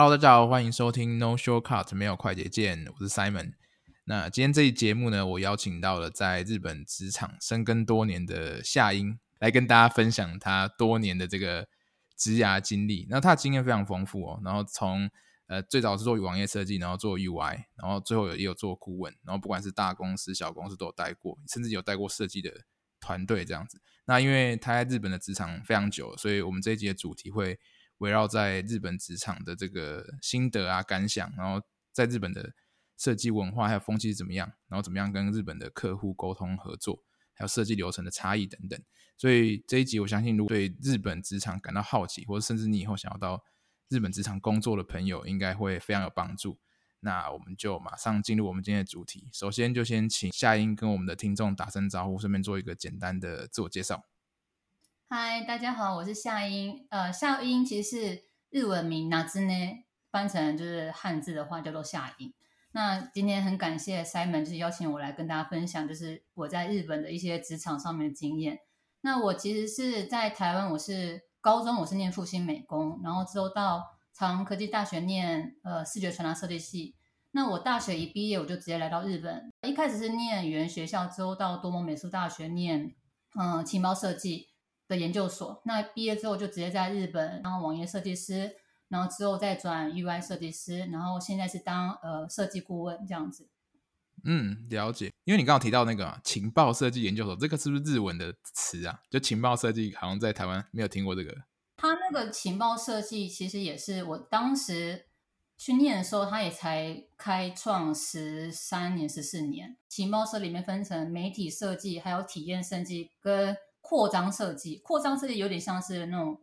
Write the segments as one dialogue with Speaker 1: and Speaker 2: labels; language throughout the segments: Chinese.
Speaker 1: Hello，大家好，欢迎收听 No Shortcut 没有快捷键，我是 Simon。那今天这一节目呢，我邀请到了在日本职场深耕多年的夏英，来跟大家分享他多年的这个职涯经历。那他的经验非常丰富哦，然后从呃最早是做网页设计，然后做 UI，然后最后也有做顾问，然后不管是大公司、小公司都有带过，甚至有带过设计的团队这样子。那因为他在日本的职场非常久，所以我们这一集的主题会。围绕在日本职场的这个心得啊、感想，然后在日本的设计文化还有风气怎么样，然后怎么样跟日本的客户沟通合作，还有设计流程的差异等等。所以这一集我相信，如果对日本职场感到好奇，或者甚至你以后想要到日本职场工作的朋友，应该会非常有帮助。那我们就马上进入我们今天的主题。首先就先请夏英跟我们的听众打声招呼，顺便做一个简单的自我介绍。
Speaker 2: 嗨，大家好，我是夏英。呃，夏英其实是日文名，那字呢翻成就是汉字的话叫做夏英。那今天很感谢 Simon 就是邀请我来跟大家分享，就是我在日本的一些职场上面的经验。那我其实是在台湾，我是高中我是念复兴美工，然后之后到长荣科技大学念呃视觉传达设计系。那我大学一毕业我就直接来到日本，一开始是念语言学校，之后到多摩美术大学念嗯、情报设计。的研究所，那毕业之后就直接在日本当网页设计师，然后之后再转 UI 设计师，然后现在是当呃设计顾问这样子。
Speaker 1: 嗯，了解。因为你刚刚提到那个情报设计研究所，这个是不是日文的词啊？就情报设计好像在台湾没有听过这个。
Speaker 2: 他那个情报设计其实也是我当时去念的时候，他也才开创十三年、十四年。情报社里面分成媒体设计，还有体验设计跟。扩张设计，扩张设计有点像是那种，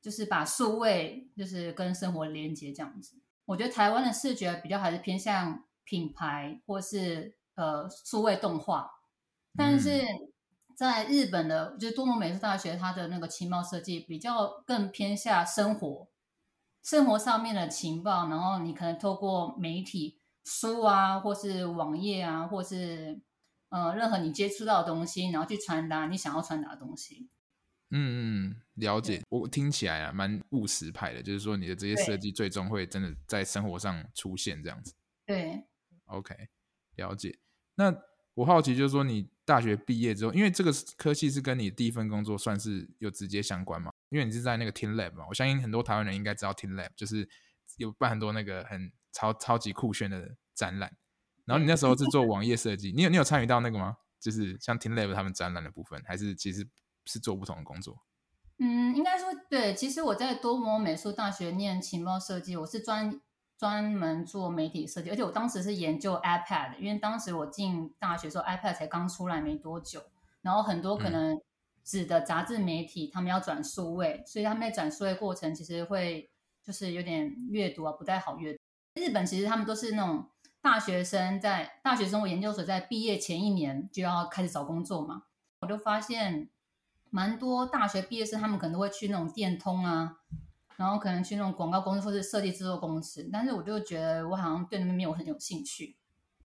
Speaker 2: 就是把数位就是跟生活连接这样子。我觉得台湾的视觉比较还是偏向品牌或是呃数位动画，但是在日本的，就是多摩美术大学，它的那个情报设计比较更偏向生活，生活上面的情报，然后你可能透过媒体书啊，或是网页啊，或是。呃，任何你接触到的东西，然后去传达你想要传达的东西。
Speaker 1: 嗯嗯，了解。我听起来啊，蛮务实派的，就是说你的这些设计最终会真的在生活上出现这样子。
Speaker 2: 对。
Speaker 1: OK，了解。那我好奇就是说，你大学毕业之后，因为这个科系是跟你第一份工作算是有直接相关嘛？因为你是在那个 teamLab 嘛，我相信很多台湾人应该知道 teamLab，就是有办很多那个很超超级酷炫的展览。然后你那时候是做网页设计，你有你有参与到那个吗？就是像 teamLab 他们展览的部分，还是其实是做不同的工作？
Speaker 2: 嗯，应该说对。其实我在多摩美术大学念情报设计，我是专专门做媒体设计，而且我当时是研究 iPad，因为当时我进大学的时候 iPad 才刚出来没多久，然后很多可能纸的杂志媒体、嗯、他们要转数位，所以他们在转数位过程其实会就是有点阅读啊不太好阅读。日本其实他们都是那种。大学生在大学生活研究所，在毕业前一年就要开始找工作嘛，我就发现蛮多大学毕业生，他们可能都会去那种电通啊，然后可能去那种广告公司或者设计制作公司，但是我就觉得我好像对那边没有很有兴趣，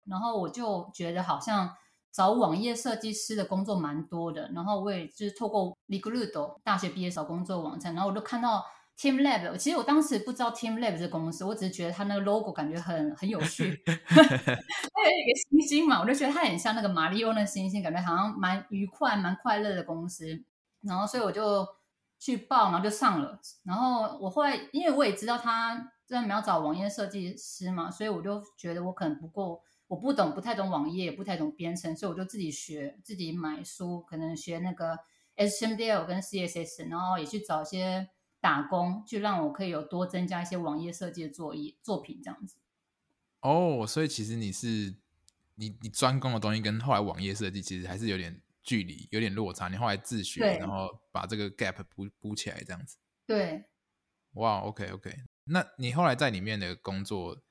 Speaker 2: 然后我就觉得好像找网页设计师的工作蛮多的，然后我也就是透过 Recruit 大学毕业找工作网站，然后我就看到。teamLab，其实我当时不知道 teamLab 这个公司，我只是觉得它那个 logo 感觉很很有趣 它有一个星星嘛，我就觉得它很像那个马里奥那星星，感觉好像蛮愉快、蛮快乐的公司。然后所以我就去报，然后就上了。然后我后来，因为我也知道他在没有找网页设计师嘛，所以我就觉得我可能不够，我不懂，不太懂网页，也不太懂编程，所以我就自己学，自己买书，可能学那个 HTML 跟 CSS，然后也去找一些。打工就让我可以有多增加一些网页设计的作业作品这样子。
Speaker 1: 哦，所以其实你是你你专攻的东西跟后来网页设计其实还是有点距离，有点落差。你后来自学，然后把这个 gap 补补起来这样子。
Speaker 2: 对。
Speaker 1: 哇，OK OK。那你后来在里面的工作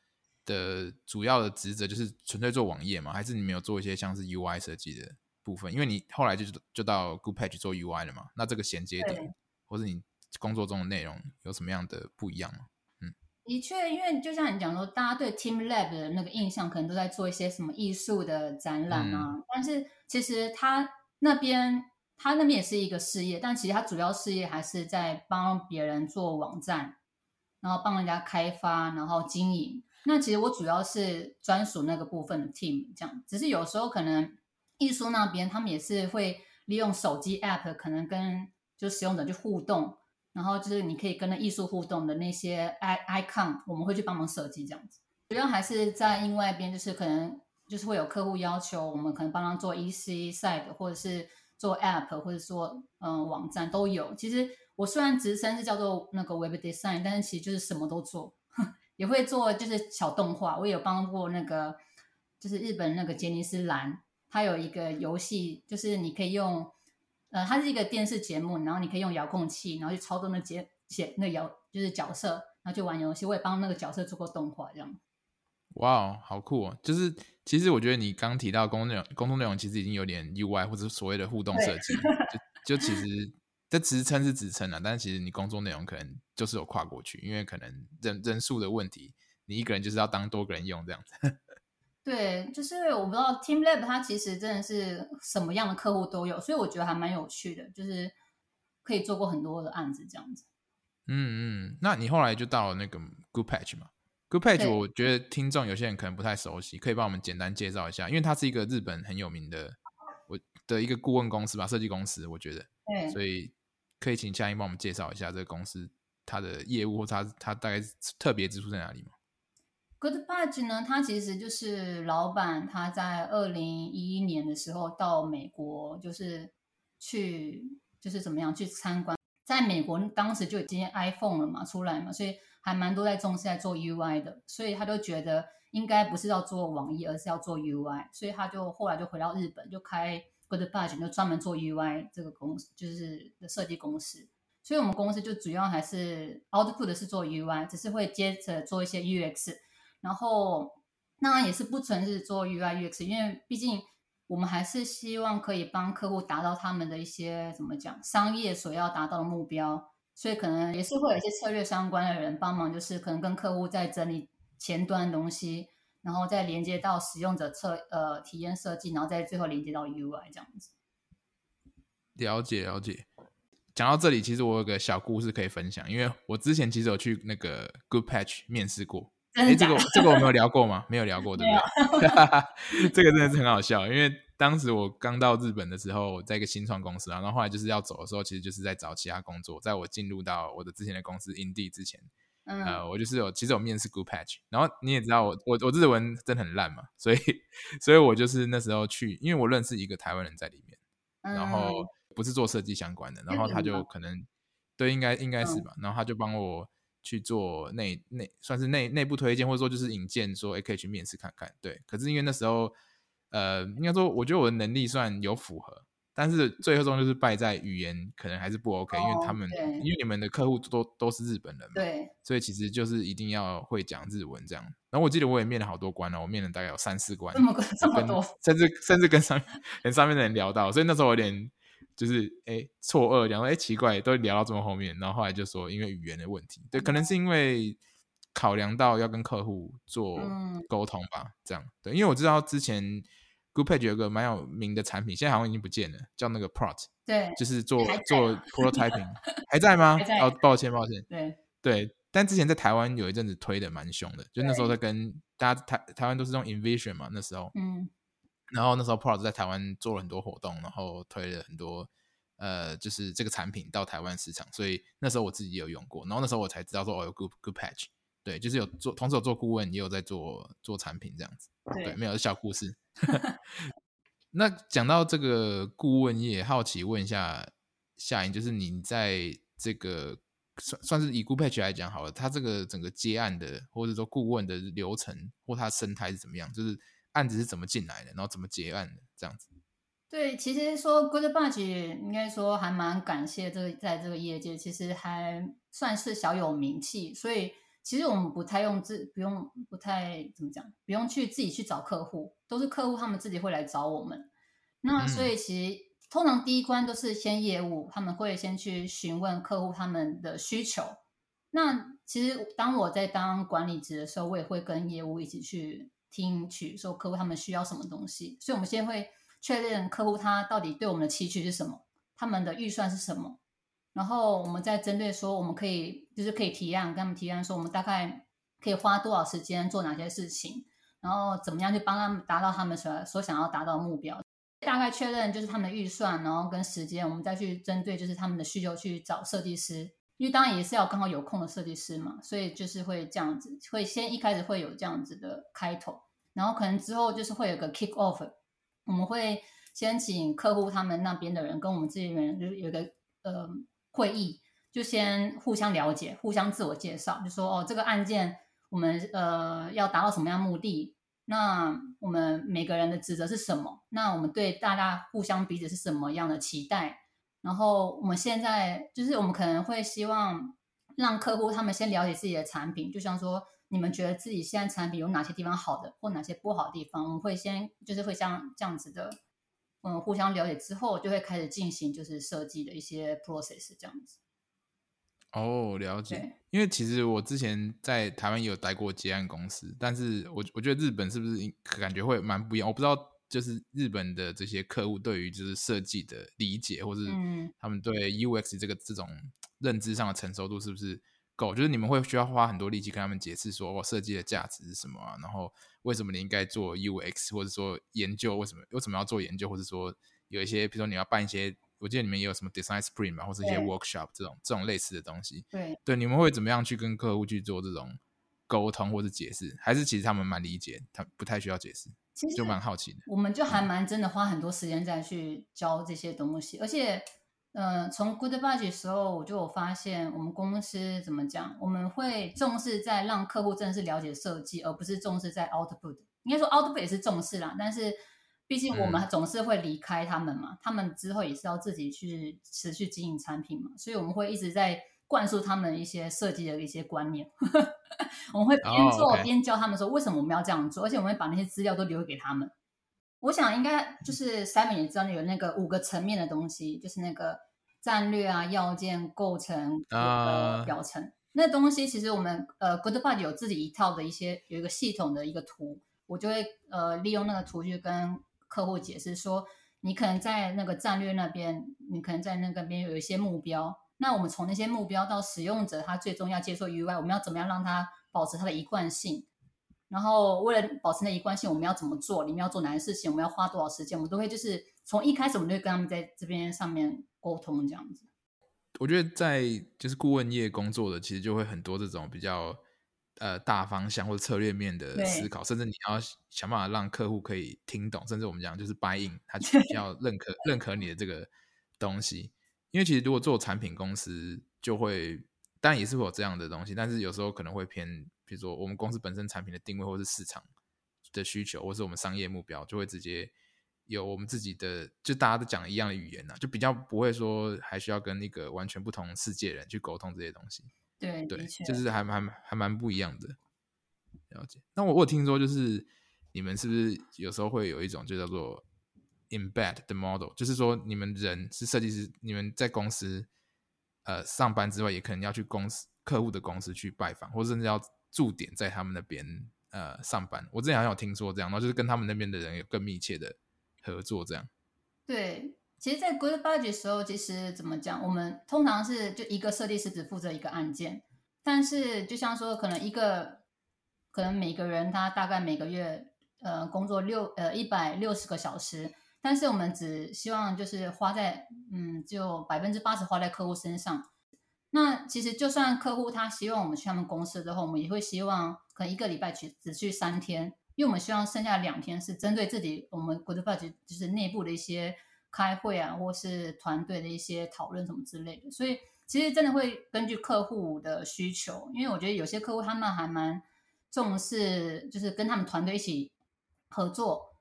Speaker 1: 的主要的职责就是纯粹做网页吗？还是你没有做一些像是 UI 设计的部分？因为你后来就就到 Goodpatch 做 UI 了嘛。那这个衔接点，或是你。工作中的内容有什么样的不一样吗？嗯，
Speaker 2: 的确，因为就像你讲说，大家对 teamLab 的那个印象可能都在做一些什么艺术的展览啊，嗯、但是其实他那边他那边也是一个事业，但其实他主要事业还是在帮别人做网站，然后帮人家开发，然后经营。那其实我主要是专属那个部分的 team，这样。只是有时候可能艺术那边他们也是会利用手机 app，可能跟就使用者去互动，然后就是你可以跟那艺术互动的那些 i icon，我们会去帮忙设计这样子。主要还是在另外一边，就是可能就是会有客户要求，我们可能帮他做 EC site，或者是做 app，或者说嗯网站都有。其实我虽然职称是叫做那个 web design，但是其实就是什么都做。也会做就是小动画，我也有帮过那个，就是日本那个杰尼斯兰，他有一个游戏，就是你可以用，呃，它是一个电视节目，然后你可以用遥控器，然后去操作那节写那遥，就是角色，然后去玩游戏。我也帮那个角色做过动画，这样。
Speaker 1: 哇哦，好酷哦！就是其实我觉得你刚提到工作内容，工作内容其实已经有点 UI 或者所谓的互动设计，就就其实。这职称是职称啊，但是其实你工作内容可能就是有跨过去，因为可能人人数的问题，你一个人就是要当多个人用这样子。
Speaker 2: 对，就是我不知道 TeamLab 它其实真的是什么样的客户都有，所以我觉得还蛮有趣的，就是可以做过很多的案子这样子。
Speaker 1: 嗯嗯，那你后来就到了那个 Goodpatch 嘛？Goodpatch 我觉得听众有些人可能不太熟悉，可以帮我们简单介绍一下，因为它是一个日本很有名的我的一个顾问公司吧，设计公司，我觉得。对，所以。可以请佳音帮我们介绍一下这个公司它的业务，或它它大概特别之处在哪里吗
Speaker 2: ？Goodpatch 呢，它其实就是老板他在二零一一年的时候到美国，就是去就是怎么样去参观，在美国当时就已经 iPhone 了嘛出来嘛，所以还蛮多在重视在做 UI 的，所以他都觉得应该不是要做网页，而是要做 UI，所以他就后来就回到日本就开。Goodpatch 就专门做 UI 这个公司，就是的设计公司，所以我们公司就主要还是 output 是做 UI，只是会接着做一些 UX，然后那也是不纯是做 UI UX，因为毕竟我们还是希望可以帮客户达到他们的一些怎么讲商业所要达到的目标，所以可能也是会有一些策略相关的人帮忙，就是可能跟客户在整理前端的东西。然后再连接到使用者测呃体验设计，然后再最后连接到 UI 这样子。
Speaker 1: 了解了解。讲到这里，其实我有个小故事可以分享，因为我之前其实有去那个 Goodpatch 面试过。哎，这个这个我没有聊过吗？没有聊过，对不对？这个真的是很好笑，因为当时我刚到日本的时候，在一个新创公司啊，然后后来就是要走的时候，其实就是在找其他工作。在我进入到我的之前的公司 Indeed 之前。嗯、呃，我就是有，其实有面试 Goodpatch，然后你也知道我我我日文真的很烂嘛，所以所以我就是那时候去，因为我认识一个台湾人在里面，然后不是做设计相关的，然后他就可能对，应该应该是吧，然后他就帮我去做内内算是内内部推荐，或者说就是引荐，说诶可以去面试看看，对，可是因为那时候呃，应该说我觉得我的能力算有符合。但是最后终就是败在语言可能还是不 OK，、oh, 因为他们因为你们的客户都都是日本人嘛，对，所以其实就是一定要会讲日文这样。然后我记得我也面了好多关了，我面了大概有三四关，
Speaker 2: 这么这么多，
Speaker 1: 甚至甚至跟上跟上面的人聊到，所以那时候有点就是哎错愕，然后哎奇怪都聊到这么后面，然后后来就说因为语言的问题，对，可能是因为考量到要跟客户做沟通吧，嗯、这样。对，因为我知道之前。Goodpatch 有个蛮有名的产品，现在好像已经不见了，叫那个 Prot，
Speaker 2: 对，
Speaker 1: 就是做做 prototyping，还在吗？在哦，抱歉抱歉，
Speaker 2: 对。
Speaker 1: 对，但之前在台湾有一阵子推的蛮凶的，就那时候在跟大家台台湾都是用 InVision 嘛，那时候，嗯，然后那时候 Prot 在台湾做了很多活动，然后推了很多呃，就是这个产品到台湾市场，所以那时候我自己也有用过，然后那时候我才知道说哦，有 Good Goodpatch。对，就是有做，同时有做顾问，也有在做做产品这样子。对，对没有小故事。那讲到这个顾问业，好奇问一下夏莹，就是你在这个算算是以 Goodpatch 来讲好了，它这个整个接案的，或者说顾问的流程或它生态是怎么样？就是案子是怎么进来的，然后怎么结案的这样子。
Speaker 2: 对，其实说 Good Bunch 应该说还蛮感谢这个在这个业界，其实还算是小有名气，所以。其实我们不太用自，不用不太怎么讲，不用去自己去找客户，都是客户他们自己会来找我们。那所以其实通常第一关都是先业务，他们会先去询问客户他们的需求。那其实当我在当管理职的时候，我也会跟业务一起去听取，说客户他们需要什么东西。所以我们先会确认客户他到底对我们的期许是什么，他们的预算是什么。然后我们再针对说，我们可以就是可以提案，跟他们提案说，我们大概可以花多少时间做哪些事情，然后怎么样去帮他们达到他们所所想要达到目标。大概确认就是他们的预算，然后跟时间，我们再去针对就是他们的需求去找设计师。因为当然也是要刚好有空的设计师嘛，所以就是会这样子，会先一开始会有这样子的开头，然后可能之后就是会有个 kick off，我们会先请客户他们那边的人跟我们这边人就是有个呃会议，就先互相了解，互相自我介绍，就说哦这个案件我们呃要达到什么样目的，那我们每个人的职责是什么，那我们对大家互相彼此是什么样的期待。然后我们现在就是我们可能会希望让客户他们先了解自己的产品，就像说你们觉得自己现在产品有哪些地方好的，或哪些不好的地方，我们会先就是会像这样子的，嗯，互相了解之后，就会开始进行就是设计的一些 process 这样子。
Speaker 1: 哦，了解。因为其实我之前在台湾也有待过接案公司，但是我我觉得日本是不是感觉会蛮不一样？我不知道。就是日本的这些客户对于就是设计的理解，或是他们对 UX 这个这种认知上的成熟度是不是够？就是你们会需要花很多力气跟他们解释说，哦，设计的价值是什么啊？然后为什么你应该做 UX，或者说研究为什么为什么要做研究，或者说有一些，比如说你要办一些，我记得你们也有什么 Design Sprint 嘛，或是一些 Workshop 这种这种类似的东西。
Speaker 2: 对
Speaker 1: 对，你们会怎么样去跟客户去做这种沟通或者解释？还是其实他们蛮理解，他不太需要解释？其实就蛮好奇的，
Speaker 2: 我们就还蛮真的花很多时间在去教这些东西，而且，嗯、呃，从 Goodbudget 时候我就有发现，我们公司怎么讲，我们会重视在让客户真的是了解设计，而不是重视在 output。应该说 output 也是重视啦，但是毕竟我们总是会离开他们嘛，嗯、他们之后也是要自己去持续经营产品嘛，所以我们会一直在。灌输他们一些设计的一些观念，我们会边做边教他们说为什么我们要这样做，而且我们会把那些资料都留给他们。我想应该就是 Simon 也知道有那个五个层面的东西，就是那个战略啊、要件、构成、呃、表层。Uh... 那东西其实我们呃 Goodbudget 有自己一套的一些有一个系统的一个图，我就会呃利用那个图去跟客户解释说，你可能在那个战略那边，你可能在那个边有一些目标。那我们从那些目标到使用者他最终要接受 UI，我们要怎么样让他保持他的一贯性？然后为了保持那一贯性，我们要怎么做？里面要做哪些事情？我们要花多少时间？我们都会就是从一开始，我们就会跟他们在这边上面沟通这样子。
Speaker 1: 我觉得在就是顾问业工作的，其实就会很多这种比较呃大方向或者策略面的思考，甚至你要想办法让客户可以听懂，甚至我们讲就是 buy in，他 要认可认可你的这个东西。因为其实如果做产品公司，就会当然也是会有这样的东西，但是有时候可能会偏，比如说我们公司本身产品的定位，或是市场的需求，或是我们商业目标，就会直接有我们自己的，就大家都讲一样的语言呐、啊，就比较不会说还需要跟那个完全不同世界人去沟通这些东西。
Speaker 2: 对
Speaker 1: 对，就是还还还蛮不一样的。了解。那我我听说就是你们是不是有时候会有一种就叫做 embed the model，就是说你们人是设计师，你们在公司呃上班之外，也可能要去公司客户的公司去拜访，或者甚至要驻点在他们那边呃上班。我之前好像有听说这样，然后就是跟他们那边的人有更密切的合作这样。
Speaker 2: 对，其实，在 Goodbudget 的时候，其实怎么讲，我们通常是就一个设计师只负责一个案件，但是就像说，可能一个可能每个人他大概每个月呃工作六呃一百六十个小时。但是我们只希望就是花在，嗯，就百分之八十花在客户身上。那其实就算客户他希望我们去他们公司之后，我们也会希望可能一个礼拜去只去三天，因为我们希望剩下两天是针对自己我们 g o o d b y 就是内部的一些开会啊，或是团队的一些讨论什么之类的。所以其实真的会根据客户的需求，因为我觉得有些客户他们还蛮重视，就是跟他们团队一起合作。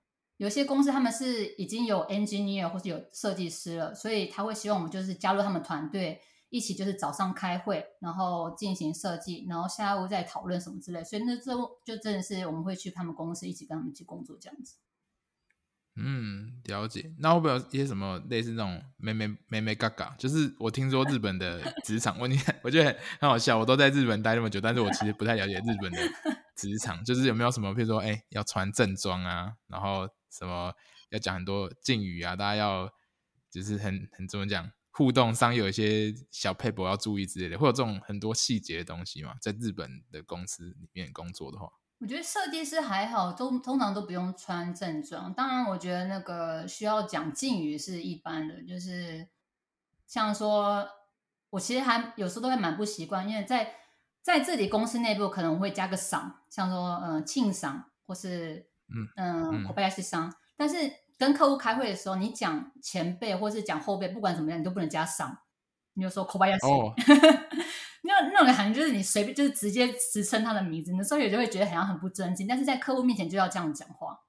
Speaker 2: 有些公司他们是已经有 engineer 或是有设计师了，所以他会希望我们就是加入他们团队，一起就是早上开会，然后进行设计，然后下午再讨论什么之类。所以那这就真的是我们会去他们公司一起跟他们一起工作这样子。
Speaker 1: 嗯，了解。那会不会有一些什么类似那种眉眉眉眉角角？就是我听说日本的职场，我 你我觉得很好笑。我都在日本待那么久，但是我其实不太了解日本的职场，就是有没有什么，比如说哎，要穿正装啊，然后什么要讲很多敬语啊，大家要就是很很怎么讲，互动上有一些小撇步要注意之类的，会有这种很多细节的东西嘛？在日本的公司里面工作的话，
Speaker 2: 我觉得设计师还好，都通常都不用穿正装。当然，我觉得那个需要讲敬语是一般的，就是像说，我其实还有时候都会蛮不习惯，因为在在这里公司内部可能会加个赏，像说嗯庆赏或是嗯嗯口碑是赏，但是跟客户开会的时候，你讲前辈或是讲后辈，不管怎么样，你都不能加赏，你就说口碑要写。那那种感觉就是你随便就是直接直称他的名字，有时候也就会觉得好像很不尊敬，但是在客户面前就要这样讲话。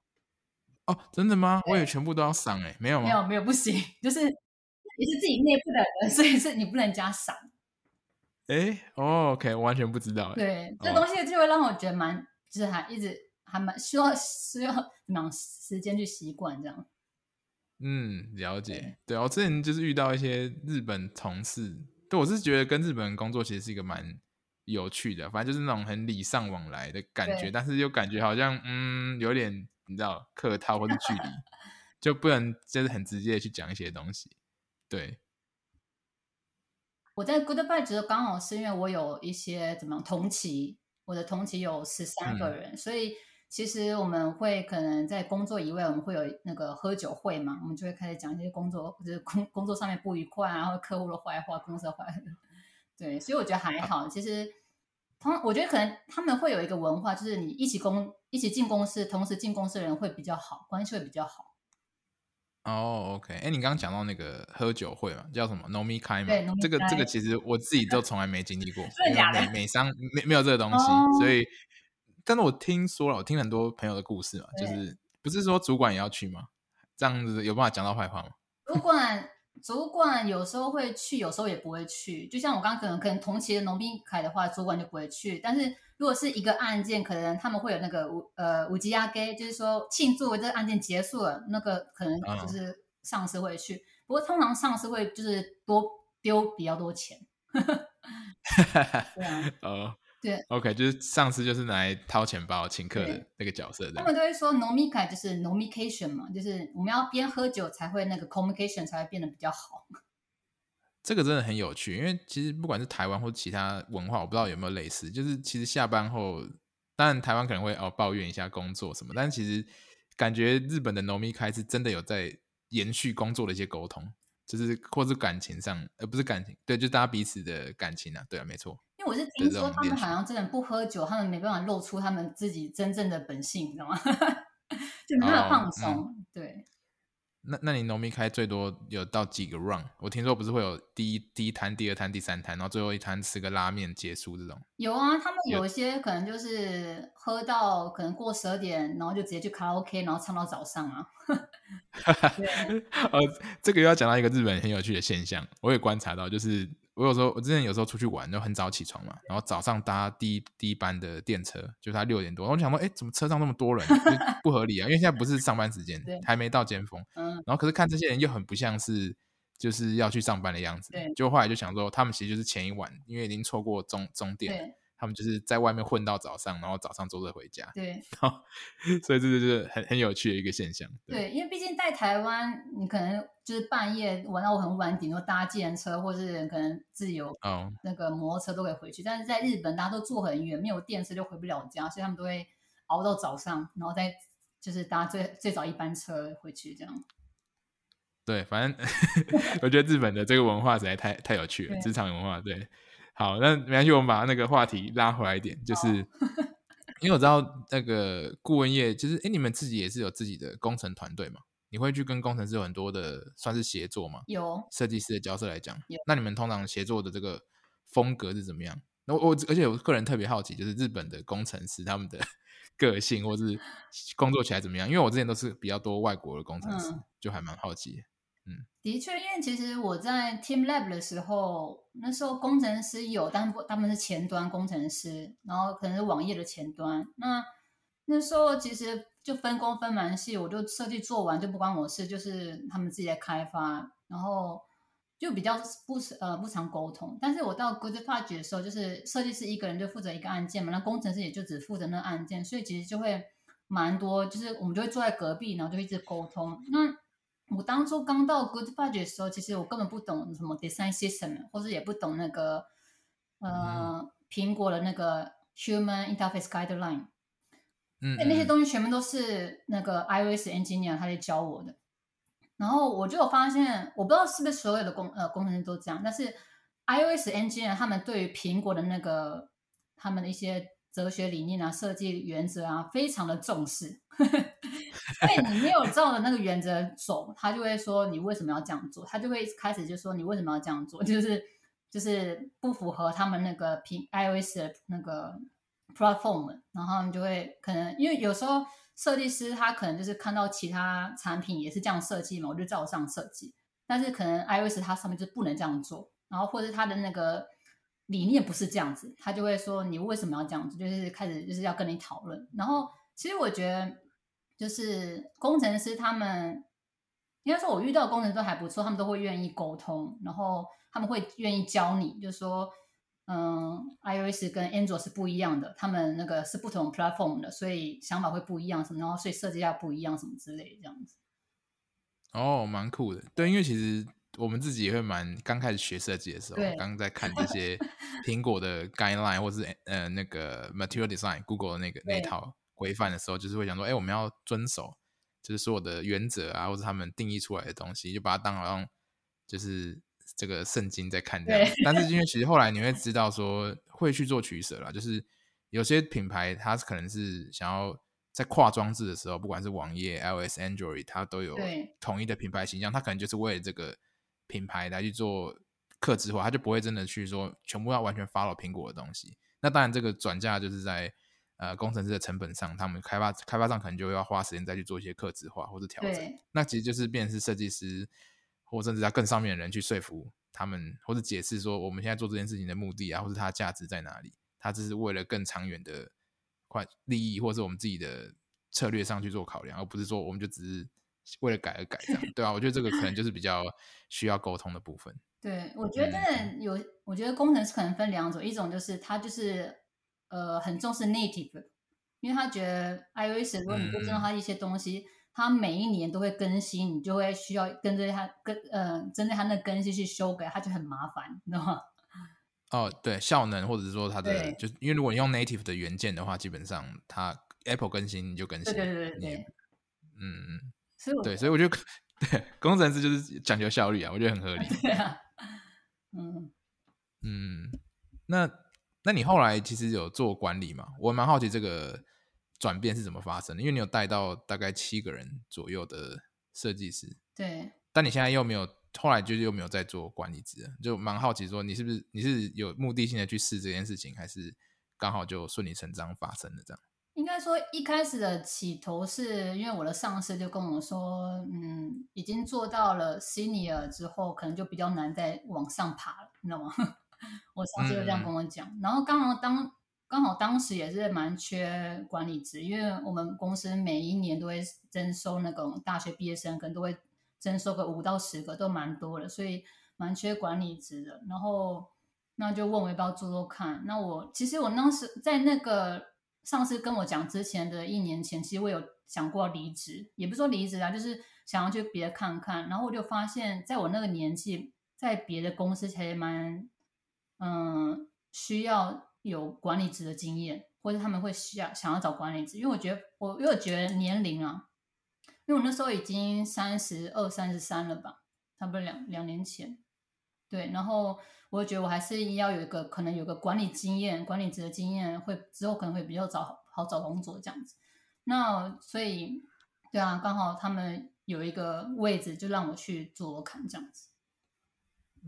Speaker 1: 哦，真的吗？我也全部都要赏哎，没有吗？
Speaker 2: 没有没有不行，就是你是自己内部的人，所以是你不能加赏。
Speaker 1: 哎，哦，OK，我完全不知道。
Speaker 2: 对，这东西就会让我觉得蛮，就是还一直还蛮需要需要怎么样时间去习惯这样。
Speaker 1: 嗯，了解。对，我之前就是遇到一些日本同事。对，我是觉得跟日本人工作其实是一个蛮有趣的，反正就是那种很礼尚往来的感觉，但是又感觉好像嗯有点你知道客套或者距离，就不能就是很直接的去讲一些东西。对，
Speaker 2: 我在 Goodbyte 觉得刚好是因为我有一些怎么样同期，我的同期有十三个人，嗯，所以。其实我们会可能在工作以外，我们会有那个喝酒会嘛，我们就会开始讲一些工作，就是工工作上面不愉快啊，然后客户的坏话、公司的坏话。对，所以我觉得还好。其实，同我觉得可能他们会有一个文化，就是你一起工一起进公司，同时进公司的人会比较好，关系会比较好。哦、
Speaker 1: oh，OK，哎，你刚刚讲到那个喝酒会嘛，叫什么 Nomikai 嘛？
Speaker 2: 对，
Speaker 1: 这个这个其实我自己都从来没经历过，
Speaker 2: 真的假的？
Speaker 1: 美美商没没有这个东西，oh. 所以。但是我听说了，我听很多朋友的故事嘛，就是不是说主管也要去吗？这样子有办法讲到坏话吗？
Speaker 2: 主管主管有时候会去，有时候也不会去。就像我刚刚可能可能同期的农兵凯的话，主管就不会去。但是如果是一个案件，可能他们会有那个呃五级押给，就是说庆祝这个案件结束了，那个可能就是上司会去。嗯、不过通常上司会就是多丢比较多钱。对啊。哦。对
Speaker 1: ，OK，就是上司就是拿来掏钱包请客的那个角色。
Speaker 2: 他们都会说 nomikai 就是 nomication 嘛，就是我们要边喝酒才会那个 communication 才会变得比较好。
Speaker 1: 这个真的很有趣，因为其实不管是台湾或其他文化，我不知道有没有类似，就是其实下班后，当然台湾可能会哦抱怨一下工作什么，但是其实感觉日本的 nomikai 是真的有在延续工作的一些沟通，就是或是感情上，而不是感情，对，就是大家彼此的感情啊，对啊，没错。
Speaker 2: 因为我是听说他们好像真的不喝酒，他们没办法露出他们自己真正的本性，你知道吗？就没办法放松。哦嗯、对。
Speaker 1: 那那你农民开最多有到几个 round？我听说不是会有第一第一摊、第二摊、第三摊，然后最后一摊吃个拉面结束这种。
Speaker 2: 有啊，他们有一些可能就是喝到可能过十二点，然后就直接去卡拉 OK，然后唱到早上啊。对
Speaker 1: 呃，这个又要讲到一个日本很有趣的现象，我也观察到，就是。我有时候，我之前有时候出去玩，就很早起床嘛，然后早上搭第一第一班的电车，就他六点多，我就想说，哎，怎么车上那么多人？不合理啊，因为现在不是上班时间，还没到尖峰。嗯。然后可是看这些人又很不像是就是要去上班的样子，对。就后来就想说，他们其实就是前一晚，因为已经错过终终点。他们就是在外面混到早上，然后早上坐车回家。对，所以这就是很很有趣的一个现象。
Speaker 2: 对，对因为毕竟在台湾，你可能就是半夜玩到很晚，顶多搭计程车，或是可能自由哦那个摩托车都可以回去。Oh. 但是在日本，大家都坐很远，没有电车就回不了家，所以他们都会熬到早上，然后再就是搭最最早一班车回去这样。
Speaker 1: 对，反正 我觉得日本的这个文化实在太太有趣了，职场文化对。好，那没关系，我们把那个话题拉回来一点，就是因为我知道那个顾问业，就是哎，你们自己也是有自己的工程团队嘛？你会去跟工程师有很多的算是协作吗？
Speaker 2: 有
Speaker 1: 设计师的角色来讲，那你们通常协作的这个风格是怎么样？那我我而且我个人特别好奇，就是日本的工程师他们的 个性，或是工作起来怎么样？因为我之前都是比较多外国的工程师，嗯、就还蛮好奇。嗯，的
Speaker 2: 确，因为其实我在 TeamLab 的时候，那时候工程师有，但不他们是前端工程师，然后可能是网页的前端。那那时候其实就分工分蛮细，我就设计做完就不关我事，就是他们自己在开发，然后就比较不呃不常沟通。但是我到 Goodpage 的时候，就是设计师一个人就负责一个案件嘛，那工程师也就只负责那案件，所以其实就会蛮多，就是我们就会坐在隔壁，然后就一直沟通。那我当初刚到 Goodbudget 的时候，其实我根本不懂什么 design system，或者也不懂那个呃、嗯、苹果的那个 Human Interface Guideline。嗯，那些东西全部都是那个 iOS engineer 他在教我的。然后我就有发现，我不知道是不是所有的工呃工程师都这样，但是 iOS engineer 他们对于苹果的那个他们的一些哲学理念啊、设计原则啊，非常的重视。对你没有照着那个原则走，他就会说你为什么要这样做？他就会开始就说你为什么要这样做？就是就是不符合他们那个平 iOS 的那个 platform，然后你就会可能因为有时候设计师他可能就是看到其他产品也是这样设计嘛，我就照上设计。但是可能 iOS 它上面就不能这样做，然后或者他的那个理念不是这样子，他就会说你为什么要这样做？就是开始就是要跟你讨论。然后其实我觉得。就是工程师，他们应该说，我遇到的工程师都还不错，他们都会愿意沟通，然后他们会愿意教你，就是说，嗯，iOS 跟 Android 是不一样的，他们那个是不同 platform 的，所以想法会不一样什么，然后所以设计要不一样什么之类这样子。
Speaker 1: 哦，蛮酷的，对，因为其实我们自己也会蛮刚开始学设计的时候，刚刚在看这些 苹果的 guideline 或是呃那个 Material Design，Google 的那个那套。规范的时候，就是会想说，哎、欸，我们要遵守，就是所有的原则啊，或者他们定义出来的东西，就把它当好像就是这个圣经在看这样。但是 因为其实后来你会知道说，会去做取舍啦，就是有些品牌它可能是想要在跨装置的时候，不管是网页、iOS、Android，它都有统一的品牌形象，它可能就是为了这个品牌来去做克制化，它就不会真的去说全部要完全 follow 苹果的东西。那当然，这个转嫁就是在。呃，工程师的成本上，他们开发开发商可能就要花时间再去做一些客制化或者调整。那其实就是变成是设计师，或甚至在更上面的人去说服他们，或者解释说我们现在做这件事情的目的啊，或者它的价值在哪里？它只是为了更长远的快利益，或者是我们自己的策略上去做考量，而不是说我们就只是为了改而改这样，对啊，我觉得这个可能就是比较需要沟通的部分。
Speaker 2: 对，我觉得真的有，嗯、我觉得工程师可能分两种，一种就是他就是。呃，很重视 native，因为他觉得 iOS 如果你不知道它一些东西，嗯、它每一年都会更新，你就会需要跟着它跟呃针对它那更新去修改，它就很麻烦，你知道吗？
Speaker 1: 哦，对，效能或者是说它的，就因为如果你用 native 的元件的话，基本上它 Apple 更新你就更新，
Speaker 2: 对对对对，
Speaker 1: 嗯，所以对，所以我觉得对工程师就是讲究效率啊，我觉得很合理。对啊，嗯嗯，那。那你后来其实有做管理嘛？我蛮好奇这个转变是怎么发生的，因为你有带到大概七个人左右的设计师。
Speaker 2: 对。
Speaker 1: 但你现在又没有，后来就又没有在做管理职，就蛮好奇说你是不是你是有目的性的去试这件事情，还是刚好就顺理成章发生的这样？
Speaker 2: 应该说一开始的起头是因为我的上司就跟我说，嗯，已经做到了 senior 之后，可能就比较难再往上爬了，你知道吗？我上次就这样跟我讲，嗯、然后刚好当刚好当时也是蛮缺管理职，因为我们公司每一年都会征收那种大学毕业生，可能都会征收个五到十个，都蛮多的，所以蛮缺管理职的。然后那就问我要不要做做看。那我其实我当时在那个上司跟我讲之前的一年前，其实我有想过离职，也不是说离职啊，就是想要去别的看看。然后我就发现，在我那个年纪，在别的公司其实蛮。嗯，需要有管理职的经验，或者他们会需要想要找管理职，因为我觉得我因为我觉得年龄啊，因为我那时候已经三十二、三十三了吧，差不多两两年前，对，然后我觉得我还是要有一个可能有个管理经验、管理职的经验，会之后可能会比较找好找工作这样子。那所以对啊，刚好他们有一个位置，就让我去做看这样子。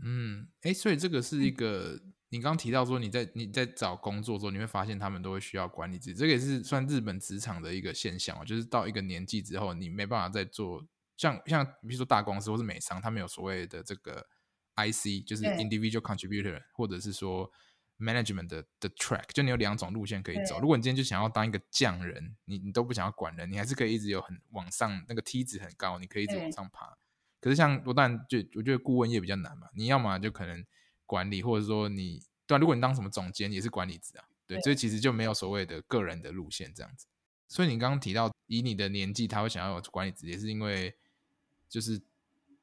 Speaker 1: 嗯，哎，所以这个是一个，你刚刚提到说你在你在找工作的时候，你会发现他们都会需要管理自己，这个也是算日本职场的一个现象哦，就是到一个年纪之后，你没办法再做像像比如说大公司或是美商，他们有所谓的这个 IC，就是 individual contributor，或者是说 management 的的 track，就你有两种路线可以走。如果你今天就想要当一个匠人，你你都不想要管人，你还是可以一直有很往上那个梯子很高，你可以一直往上爬。可是像我当然就我觉得顾问业比较难嘛，你要么就可能管理，或者说你对啊，如果你当什么总监也是管理职啊，对，所以其实就没有所谓的个人的路线这样子。所以你刚刚提到以你的年纪他会想要有管理职，也是因为就是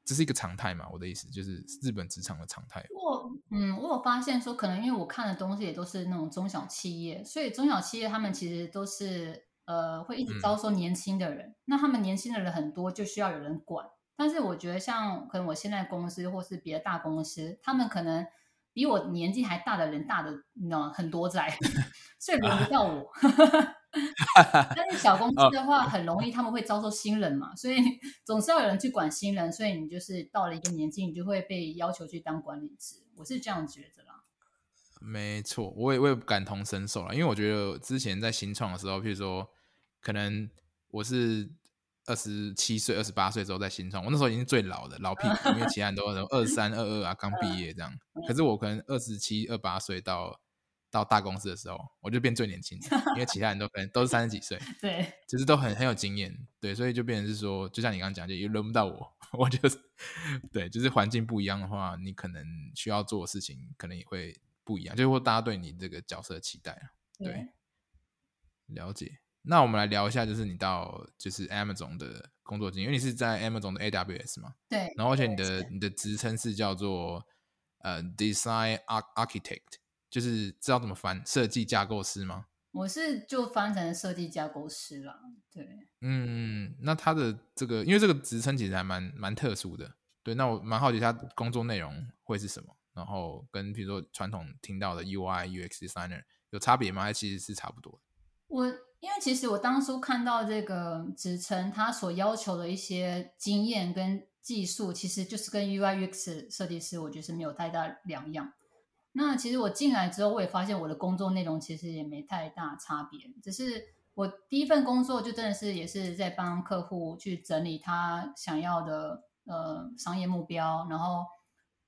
Speaker 1: 这是一个常态嘛？我的意思就是日本职场的常态。
Speaker 2: 我嗯，我有发现说，可能因为我看的东西也都是那种中小企业，所以中小企业他们其实都是呃会一直招收年轻的人。嗯、那他们年轻的人很多，就需要有人管。但是我觉得像可能我现在公司或是别的大公司，他们可能比我年纪还大的人大的呢很多在，所以轮不到我。但是小公司的话，很容易他们会招收新人嘛，所以总是要有人去管新人，所以你就是到了一个年纪，你就会被要求去当管理职。我是这样觉得啦。
Speaker 1: 没错，我也我也感同身受了，因为我觉得之前在新创的时候，譬如说，可能我是二十七岁、二十八岁之后在新创，我那时候已经是最老的老屁股，因为其他人都 二十三、二二啊，刚毕业这样。可是我可能二十七、二八岁到。到大公司的时候，我就变最年轻的，因为其他人都可能都是三十几岁，
Speaker 2: 对，
Speaker 1: 就是都很很有经验，对，所以就变成是说，就像你刚刚讲，就也轮不到我，我就是对，就是环境不一样的话，你可能需要做的事情可能也会不一样，就是说大家对你这个角色的期待，对，对，了解。那我们来聊一下，就是你到就是 Amazon 的工作经验，因为你是在 Amazon 的 AWS 嘛，
Speaker 2: 对，
Speaker 1: 然后而且你的你的职称是叫做呃 Design Architect。就是知道怎么翻设计架构师吗？
Speaker 2: 我是就翻成设计架构师了。对，
Speaker 1: 嗯，那他的这个，因为这个职称其实还蛮蛮特殊的。对，那我蛮好奇他工作内容会是什么，然后跟比如说传统听到的 UI UX designer 有差别吗？还其实是差不多。
Speaker 2: 我因为其实我当初看到这个职称，他所要求的一些经验跟技术，其实就是跟 UI UX 设计师，我觉得是没有太大两样。那其实我进来之后，我也发现我的工作内容其实也没太大差别，只是我第一份工作就真的是也是在帮客户去整理他想要的呃商业目标，然后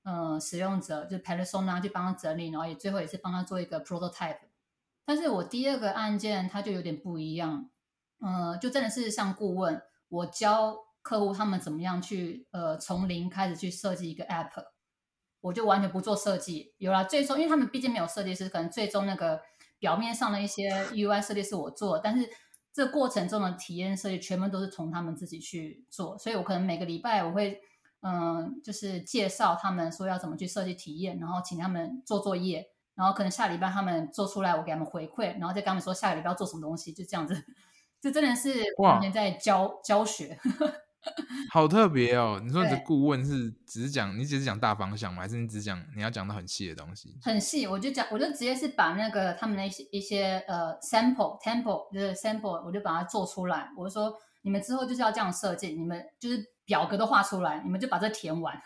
Speaker 2: 呃使用者就 persona 去帮他整理，然后也最后也是帮他做一个 prototype。但是我第二个案件它就有点不一样，呃，就真的是像顾问，我教客户他们怎么样去呃从零开始去设计一个 app。我就完全不做设计，有了最终，因为他们毕竟没有设计师，可能最终那个表面上的一些 UI 设计是我做，但是这过程中的体验设计全部都是从他们自己去做，所以我可能每个礼拜我会，嗯，就是介绍他们说要怎么去设计体验，然后请他们做作业，然后可能下礼拜他们做出来，我给他们回馈，然后再跟他们说下个礼拜要做什么东西，就这样子，就真的是完全在教教学。
Speaker 1: 好特别哦！你说你的顾问是只是讲，你只是讲大方向吗？还是你只讲你要讲到很细的东西？
Speaker 2: 很细，我就讲，我就直接是把那个他们的一些一些呃 sample temple 就是 sample，我就把它做出来。我就说你们之后就是要这样设计，你们就是表格都画出来，你们就把这填完。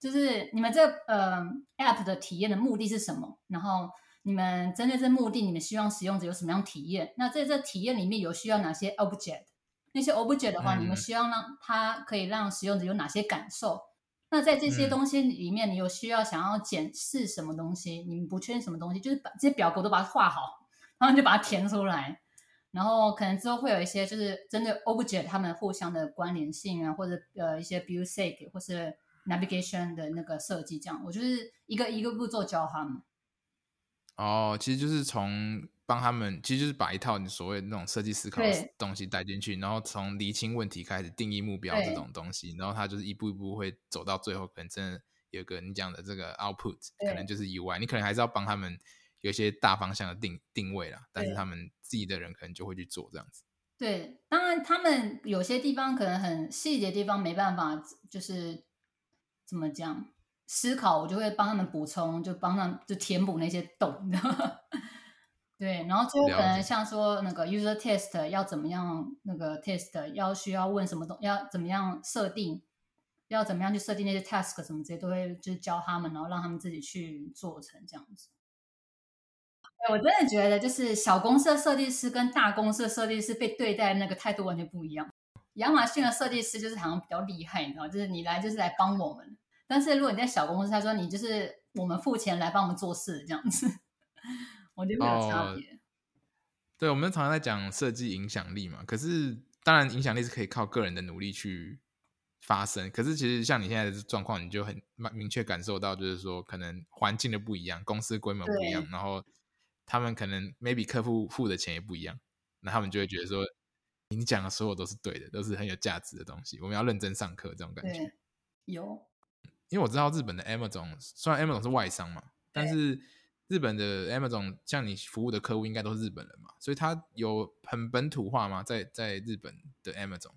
Speaker 2: 就是你们这呃 app 的体验的目的是什么？然后你们针对这目的，你们希望使用者有什么样体验？那在这体验里面有需要哪些 object？那些 object 的话，你们希望让它可以让使用者有哪些感受？嗯、那在这些东西里面，你有需要想要检视什么东西？你们不确定什么东西，就是把这些表格都把它画好，然后就把它填出来。然后可能之后会有一些就是针对 object 它们互相的关联性啊，或者呃一些 build sake 或是 navigation 的那个设计，这样我就是一个一个步骤教他们。
Speaker 1: 哦，其实就是从。帮他们其实就是把一套你所谓的那种设计思考的东西带进去，然后从厘清问题开始定义目标这种东西，然后他就是一步一步会走到最后，可能真的有个你讲的这个 output，可能就是 UI，你可能还是要帮他们有一些大方向的定定位啦，但是他们自己的人可能就会去做这样子。
Speaker 2: 对，当然他们有些地方可能很细节的地方没办法，就是怎么讲思考，我就会帮他们补充，就帮他们就填补那些洞。对，然后最后可能像说那个 user test 要怎么样，那个 test 要需要问什么东，要怎么样设定，要怎么样去设定那些 task 什么这些都会就是教他们，然后让他们自己去做成这样子。我真的觉得就是小公司的设计师跟大公司的设计师被对待那个态度完全不一样。亚马逊的设计师就是好像比较厉害，你知道，就是你来就是来帮我们，但是如果你在小公司，他说你就是我们付钱来帮我们做事这样子。我觉得没有差别。哦，
Speaker 1: 对，我们常常在讲设计影响力嘛，可是当然影响力是可以靠个人的努力去发生。可是其实像你现在的状况，你就很明确感受到，就是说可能环境的不一样，公司规模不一样，然后他们可能 maybe 客户付的钱也不一样，那他们就会觉得说，你讲的所有都是对的，都是很有价值的东西。我们要认真上课，这种感
Speaker 2: 觉。有。
Speaker 1: 因为我知道日本的 Amazon，虽然 Amazon 是外商嘛，但是日本的 Amazon 像你服务的客户应该都是日本人嘛，所以它有很本土化吗？在在日本的 Amazon，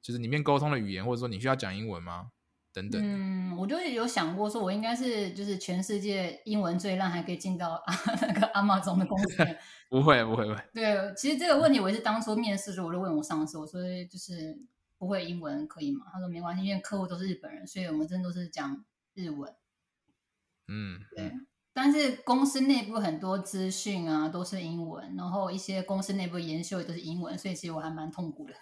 Speaker 1: 就是里面沟通的语言，或者说你需要讲英文吗？等等。
Speaker 2: 嗯，我就有想过，说我应该是就是全世界英文最烂，还可以进到 那个 Amazon 的公司。
Speaker 1: 不会，不会，不会。
Speaker 2: 对，其实这个问题我也是当初面试的时候，我就问我上司，我说就是。不会英文可以吗？他说没关系，因为客户都是日本人，所以我们真的都是讲日文。
Speaker 1: 嗯，
Speaker 2: 对。但是公司内部很多资讯啊都是英文，然后一些公司内部研修也都是英文，所以其实我还蛮痛苦的。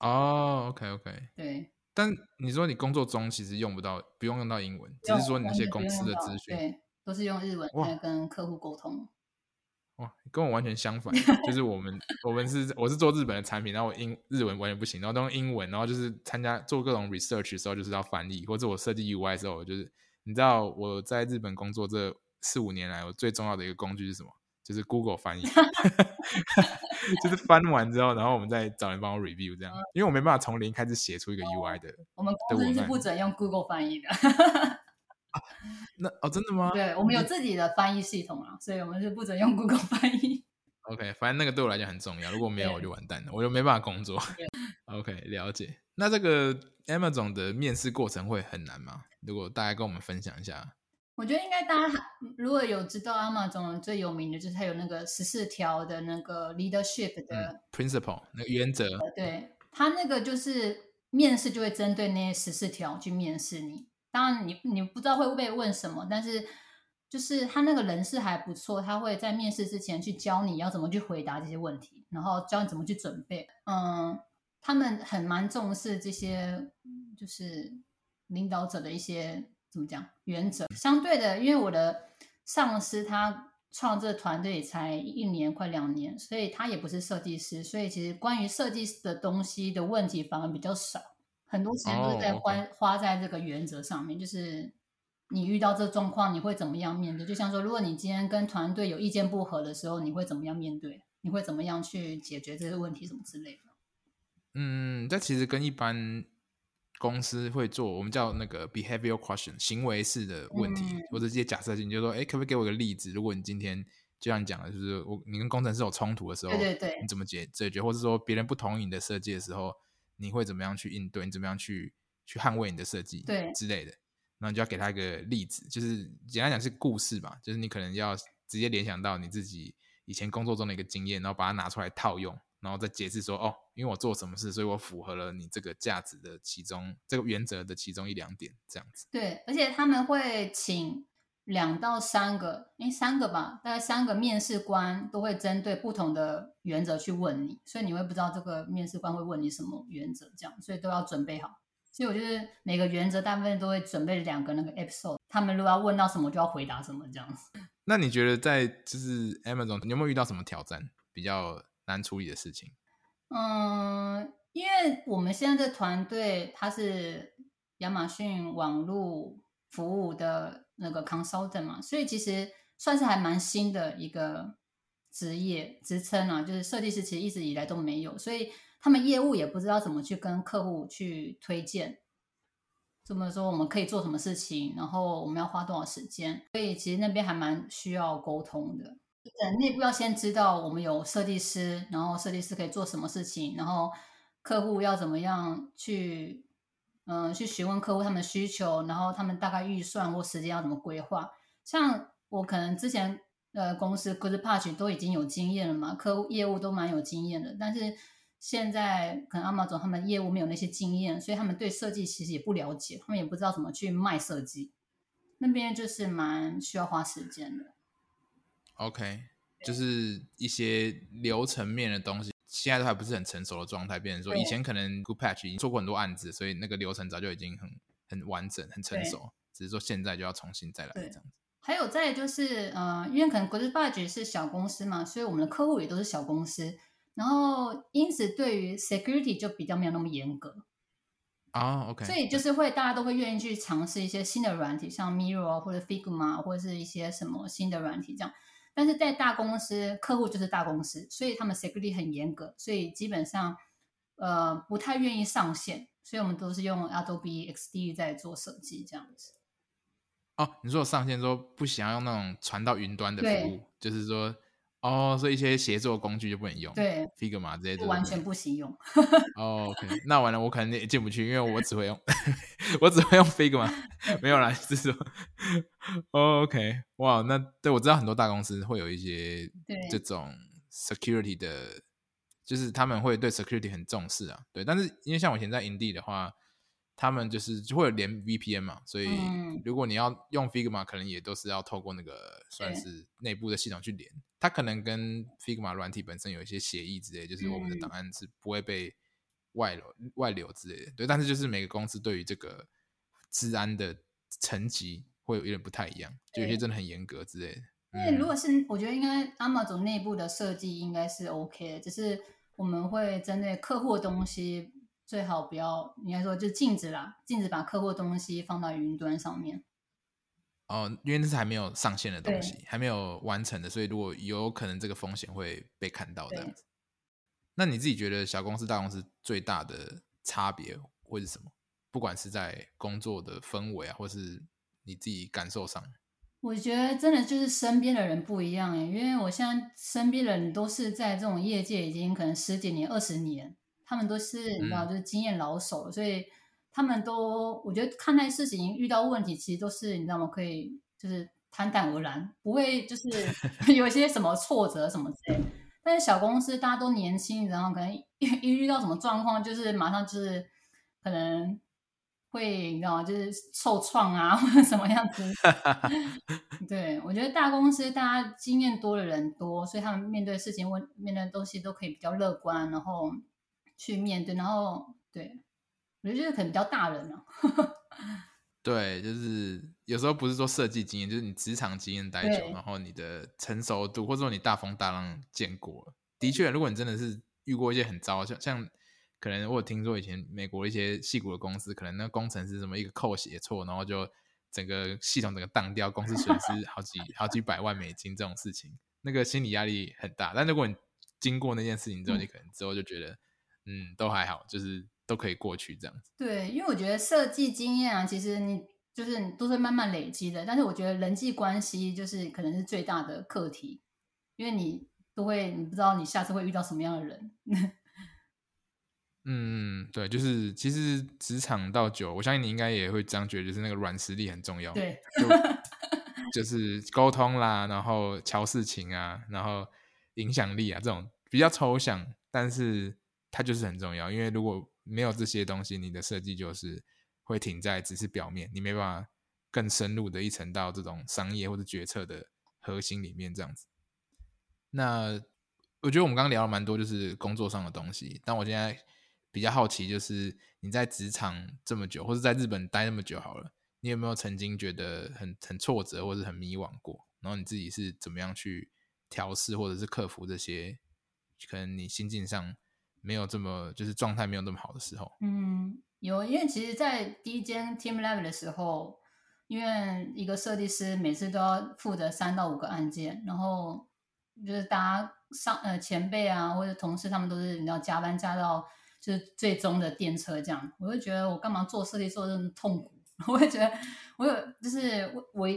Speaker 1: 哦，OK OK。
Speaker 2: 对。
Speaker 1: 但你说你工作中其实用不到，不用用到英文，只是说你那些公司的资讯，
Speaker 2: 对，都是用日文在跟客户沟通。
Speaker 1: 哇，跟我完全相反，就是我们我们是我是做日本的产品，然后我英日文完全不行，然后都用英文，然后就是参加做各种 research 的时候就是要翻译，或者我设计 UI 的时候，就是你知道我在日本工作这四五年来，我最重要的一个工具是什么？就是 Google 翻译，就是翻完之后，然后我们再找人帮我 review 这样，因为我没办法从零开始写出一个 UI 的。
Speaker 2: 我们公司是不准用 Google 翻译的。
Speaker 1: 那哦，真的吗？
Speaker 2: 对，我们有自己的翻译系统啊，所以我们是不准用 Google 翻译。
Speaker 1: OK，反正那个对我来讲很重要，如果没有我就完蛋了，我就没办法工作。OK，了解。那这个 Amazon 的面试过程会很难吗？如果大家跟我们分享一下。
Speaker 2: 我觉得应该大家如果有知道 Amazon 最有名的就是它有那个十四条的那个 leadership 的、嗯、principle
Speaker 1: 那个原则。
Speaker 2: 对，它那个就是面试就会针对那十四条去面试你。当然你，你不知道会被问什么，但是就是他那个人事还不错，他会在面试之前去教你要怎么去回答这些问题，然后教你怎么去准备。嗯，他们很蛮重视这些，就是领导者的一些怎么讲原则。相对的，因为我的上司他创这个团队才一年快两年，所以他也不是设计师，所以其实关于设计师的东西的问题反而比较少。很多时间都是在花、oh. 花在这个原则上面，就是你遇到这状况，你会怎么样面对？就像说，如果你今天跟团队有意见不合的时候，你会怎么样面对？你会怎么样去解决这些问题，什么之类的？
Speaker 1: 嗯，这其实跟一般公司会做，我们叫那个 behavioral question 行为式的问题，嗯、或者这些假设性，就是说，哎，可不可以给我一个例子？如果你今天就像你讲的，就是我你跟工程师有冲突的时候，
Speaker 2: 对对对，
Speaker 1: 你怎么解解决？或者说别人不同意你的设计的时候？你会怎么样去应对？你怎么样去去捍卫你的设计？对之类的，然后你就要给他一个例子，就是简单讲是故事吧，就是你可能要直接联想到你自己以前工作中的一个经验，然后把它拿出来套用，然后再解释说，哦，因为我做什么事，所以我符合了你这个价值的其中这个原则的其中一两点，这样子。
Speaker 2: 对，而且他们会请。两到三个，诶，三个吧，大概三个面试官都会针对不同的原则去问你，所以你会不知道这个面试官会问你什么原则，这样，所以都要准备好。所以我就是每个原则大部分都会准备两个那个 episode，他们如果要问到什么就要回答什么这样子。
Speaker 1: 那你觉得在就是 Amazon，你有没有遇到什么挑战比较难处理的事情？
Speaker 2: 嗯，因为我们现在的团队它是亚马逊网络服务的。那个 consultant 嘛，所以其实算是还蛮新的一个职业职称啊，就是设计师其实一直以来都没有，所以他们业务也不知道怎么去跟客户去推荐，怎么说我们可以做什么事情，然后我们要花多少时间，所以其实那边还蛮需要沟通的。内部要先知道我们有设计师，然后设计师可以做什么事情，然后客户要怎么样去。嗯，去询问客户他们的需求，然后他们大概预算或时间要怎么规划。像我可能之前呃公司 Goodpatch 都已经有经验了嘛，客户业务都蛮有经验的。但是现在可能 Amazon 他们业务没有那些经验，所以他们对设计其实也不了解，他们也不知道怎么去卖设计。那边就是蛮需要花时间的。
Speaker 1: OK，就是一些流程面的东西。现在都还不是很成熟的状态，变成说以前可能 Goodpatch 已经做过很多案子，所以那个流程早就已经很很完整、很成熟，只是说现在就要重新再来这样子。
Speaker 2: 还有再就是，呃，因为可能 Goodpatch 是小公司嘛，所以我们的客户也都是小公司，然后因此对于 security 就比较没有那么严格
Speaker 1: 哦。Oh, OK，
Speaker 2: 所以就是会大家都会愿意去尝试一些新的软体，像 Mirror 或者 Figma 或者是一些什么新的软体这样。但是在大公司，客户就是大公司，所以他们 security 很严格，所以基本上呃不太愿意上线，所以我们都是用 Adobe XD 在做设计这样子。
Speaker 1: 哦，你说我上线之后不想要用那种传到云端的服务，就是说。哦，所以一些协作工具就不能用，
Speaker 2: 对
Speaker 1: ，Figma 这些
Speaker 2: 完全不行用。
Speaker 1: 哦、oh,，OK，那完了，我可能也进不去，因为我只会用，我只会用 Figma，没有啦，是说，OK，哇，那对我知道很多大公司会有一些这种 security 的，就是他们会对 security 很重视啊，对，但是因为像我以前在 Indeed 的话。他们就是就会有连 VPN 嘛，所以如果你要用 Figma，可能也都是要透过那个算是内部的系统去连。它可能跟 Figma 软体本身有一些协议之类，就是我们的档案是不会被外流外流之类的。对，但是就是每个公司对于这个治安的层级会有一点不太一样，就有些真的很严格之类的。
Speaker 2: 因为如果是我觉得应该 Amazon 内部的设计应该是 OK 的，只是我们会针对客户的东西。最好不要，应该说就禁止啦，禁止把客户的东西放到云端上面。
Speaker 1: 哦，因为那是还没有上线的东西，还没有完成的，所以如果有可能这个风险会被看到这样子。那你自己觉得小公司大公司最大的差别会是什么？不管是在工作的氛围啊，或是你自己感受上。
Speaker 2: 我觉得真的就是身边的人不一样哎，因为我现在身边的人都是在这种业界已经可能十几年、二十年。他们都是你知道，就是经验老手，嗯，所以他们都我觉得看待事情遇到问题，其实都是你知道吗？可以就是坦坦而然，不会就是 有一些什么挫折什么之类。但是小公司大家都年轻，然后可能一 一遇到什么状况，就是马上就是可能会你知道吗？就是受创啊，或者什么样子。对，我觉得大公司大家经验多的人多，所以他们面对事情问面对的东西都可以比较乐观，然后。去面对，然后对，我觉得可能比较大人了、啊。
Speaker 1: 对，就是有时候不是说设计经验，就是你职场经验待久，然后你的成熟度，或者说你大风大浪见过。的确，如果你真的是遇过一些很糟，像像可能我有听说以前美国一些戏骨的公司，可能那个工程师什么一个扣写错，然后就整个系统整个当掉，公司损失 好几好几百万美金这种事情，那个心理压力很大。但如果你经过那件事情之后，你可能之后就觉得。嗯，都还好，就是都可以过去这样子。
Speaker 2: 对，因为我觉得设计经验啊，其实你就是你都是慢慢累积的。但是我觉得人际关系就是可能是最大的课题，因为你都会，你不知道你下次会遇到什么样的人。
Speaker 1: 嗯，对，就是其实职场到久，我相信你应该也会这样觉得，就是那个软实力很重要。
Speaker 2: 对，
Speaker 1: 就，就是沟通啦，然后瞧事情啊，然后影响力啊，这种比较抽象，但是。它就是很重要，因为如果没有这些东西，你的设计就是会停在只是表面，你没办法更深入的一层到这种商业或者决策的核心里面这样子。那我觉得我们刚刚聊了蛮多，就是工作上的东西。但我现在比较好奇，就是你在职场这么久，或者在日本待那么久好了，你有没有曾经觉得很很挫折或者很迷惘过？然后你自己是怎么样去调试或者是克服这些可能你心境上？没有这么就是状态没有那么好的时候，
Speaker 2: 嗯，有，因为其实，在第一间 team level 的时候，因为一个设计师每次都要负责三到五个案件，然后就是大家上呃前辈啊或者同事他们都是你要加班加到就是最终的电车这样，我就觉得我干嘛做设计做这么痛苦？我会觉得我有就是我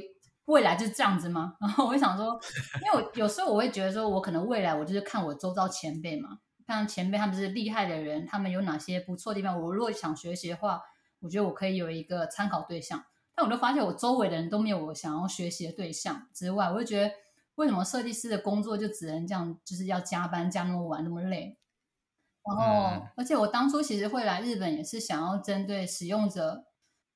Speaker 2: 未来就是这样子吗？然后我会想说，因为我有时候我会觉得说我可能未来我就是看我周遭前辈嘛。像前辈他们是厉害的人，他们有哪些不错的地方？我如果想学习的话，我觉得我可以有一个参考对象。但我就发现我周围的人都没有我想要学习的对象之外，我就觉得为什么设计师的工作就只能这样，就是要加班加那么晚那么累？然后，嗯、而且我当初其实会来日本也是想要针对使用者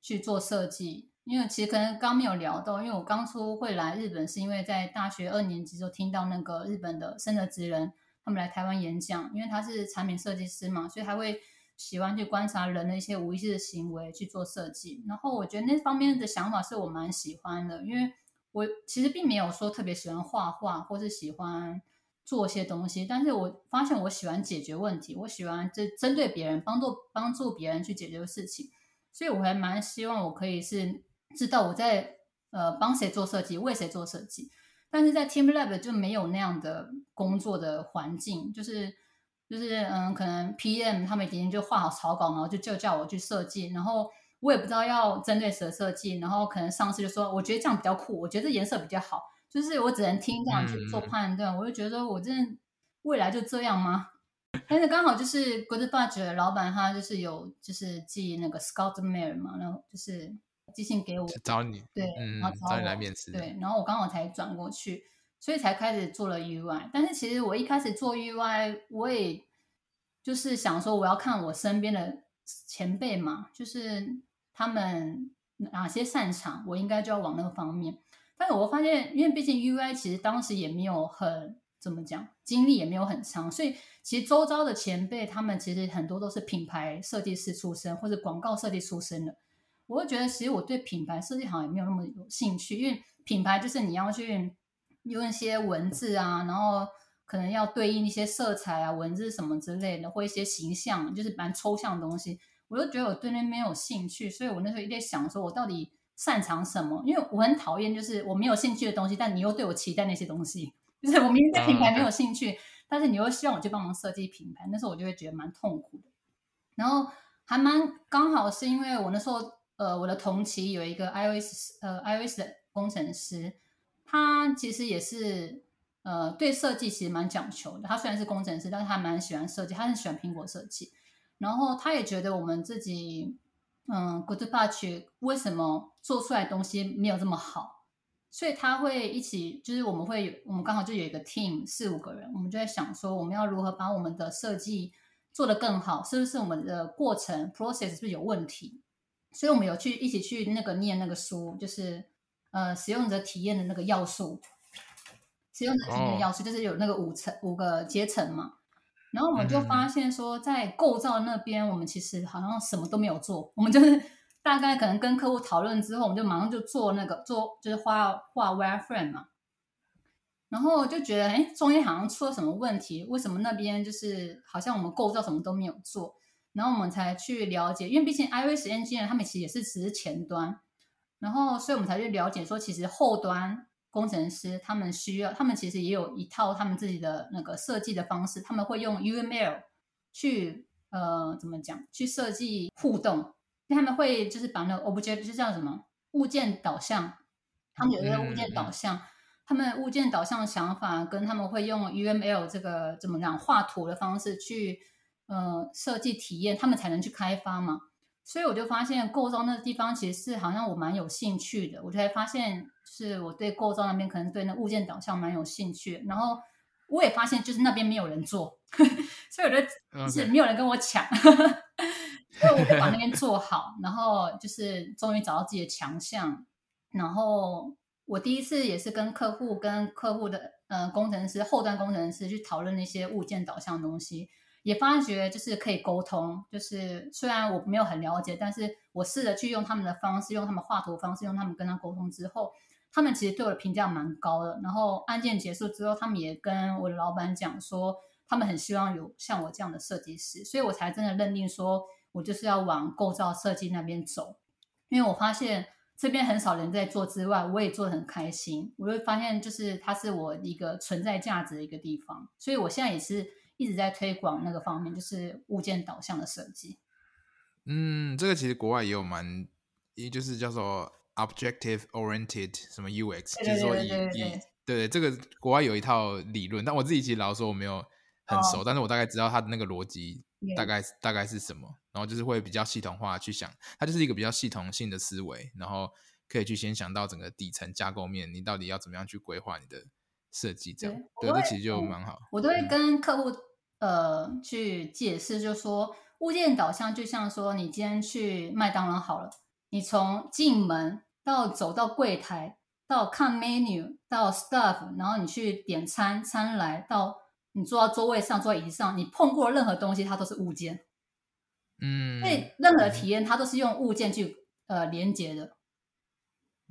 Speaker 2: 去做设计，因为其实可能刚没有聊到，因为我当初会来日本是因为在大学二年级就听到那个日本的生的职人。他们来台湾演讲，因为他是产品设计师嘛，所以他会喜欢去观察人的一些无意识的行为去做设计。然后我觉得那方面的想法是我蛮喜欢的，因为我其实并没有说特别喜欢画画或是喜欢做些东西，但是我发现我喜欢解决问题，我喜欢就针对别人帮助帮助别人去解决事情，所以我还蛮希望我可以是知道我在呃帮谁做设计，为谁做设计。但是在 TeamLab 就没有那样的工作的环境，就是就是嗯，可能 PM 他们已经就画好草稿，然后就就叫我去设计，然后我也不知道要针对谁设计，然后可能上司就说我觉得这样比较酷，我觉得这颜色比较好，就是我只能听这样去做判断，嗯、我就觉得我真的未来就这样吗？但是刚好就是 Goodbudge 的老板他就是有就是寄那个 Scott Mail 嘛，然后就是。寄信给我
Speaker 1: 找你，
Speaker 2: 对，
Speaker 1: 嗯、
Speaker 2: 然后找，
Speaker 1: 找你来面试，
Speaker 2: 对，然后我刚好才转过去，所以才开始做了 UI。但是其实我一开始做 UI，我也就是想说，我要看我身边的前辈嘛，就是他们哪些擅长，我应该就要往那个方面。但是我发现，因为毕竟 UI 其实当时也没有很怎么讲，经历也没有很长，所以其实周遭的前辈他们其实很多都是品牌设计师出身或者广告设计出身的。我会觉得，其实我对品牌设计好像也没有那么有兴趣，因为品牌就是你要去用一些文字啊，然后可能要对应一些色彩啊、文字什么之类的，或一些形象，就是蛮抽象的东西。我就觉得我对那没有兴趣，所以我那时候一直在想说，我到底擅长什么？因为我很讨厌就是我没有兴趣的东西，但你又对我期待那些东西，就是我明明对品牌没有兴趣，但是你又希望我去帮忙设计品牌，那时候我就会觉得蛮痛苦的。然后还蛮刚好是因为我那时候。呃，我的同期有一个 iOS 呃 iOS 的工程师，他其实也是呃对设计其实蛮讲求的。他虽然是工程师，但是他蛮喜欢设计，他很喜欢苹果设计。然后他也觉得我们自己嗯 Goodbudge 为什么做出来东西没有这么好，所以他会一起就是我们会有我们刚好就有一个 team 四五个人，我们就在想说我们要如何把我们的设计做得更好，是不是我们的过程 process 是不是有问题？所以我们有去一起去那个念那个书，就是呃使用者体验的那个要素，使用者体验的要素就是有那个五层五个阶层嘛。然后我们就发现说，在构造那边，我们其实好像什么都没有做，我们就是 大概可能跟客户讨论之后，我们就马上就做那个做就是画画 wireframe 嘛。然后就觉得哎，中间好像出了什么问题，为什么那边就是好像我们构造什么都没有做？然后我们才去了解，因为毕竟 iOS engineer 他们其实也是只是前端，然后所以我们才去了解说，其实后端工程师他们需要，他们其实也有一套他们自己的那个设计的方式，他们会用 UML 去呃怎么讲，去设计互动，因为他们会就是把那个 object 就叫什么物件导向，他们有一个物件导向，他们物件导向的想法跟他们会用 UML 这个怎么讲画图的方式去。呃，设计体验他们才能去开发嘛，所以我就发现构造那个地方其实是好像我蛮有兴趣的，我就才发现是我对构造那边可能对那物件导向蛮有兴趣，然后我也发现就是那边没有人做，所以我觉得是没有人跟我抢.所以我就把那边做好，然后就是终于找到自己的强项，然后我第一次也是跟客户跟客户的呃工程师后端工程师去讨论那些物件导向的东西。也发觉就是可以沟通，就是虽然我没有很了解，但是我试着去用他们的方式，用他们画图方式，用他们跟他沟通之后，他们其实对我的评价蛮高的。然后案件结束之后，他们也跟我的老板讲说，他们很希望有像我这样的设计师，所以我才真的认定说我就是要往构造设计那边走，因为我发现这边很少人在做之外，我也做得很开心，我会发现就是它是我一个存在价值的一个地方，所以我现在也是。一直在推广那个方面，就是物件导向的设计。
Speaker 1: 嗯，这个其实国外也有蛮，也就是叫做 objective oriented 什么 UX，就是说以以对对，这个国外有一套理论，但我自己其实老实说我没有很熟，哦、但是我大概知道它的那个逻辑大概.大概是什么，然后就是会比较系统化去想，它就是一个比较系统性的思维，然后可以去先想到整个底层架构面，你到底要怎么样去规划你的。设计这样，对，这其实就蛮好。
Speaker 2: 我都会跟客户、嗯、呃去解释，就是说物件导向就像说，你今天去麦当劳好了，你从进门到走到柜台，到看 menu，到 staff，然后你去点餐，餐来到你坐到座位上，坐在椅子上，你碰过任何东西，它都是物件。嗯，所以任何体验它都是用物件去呃连接的。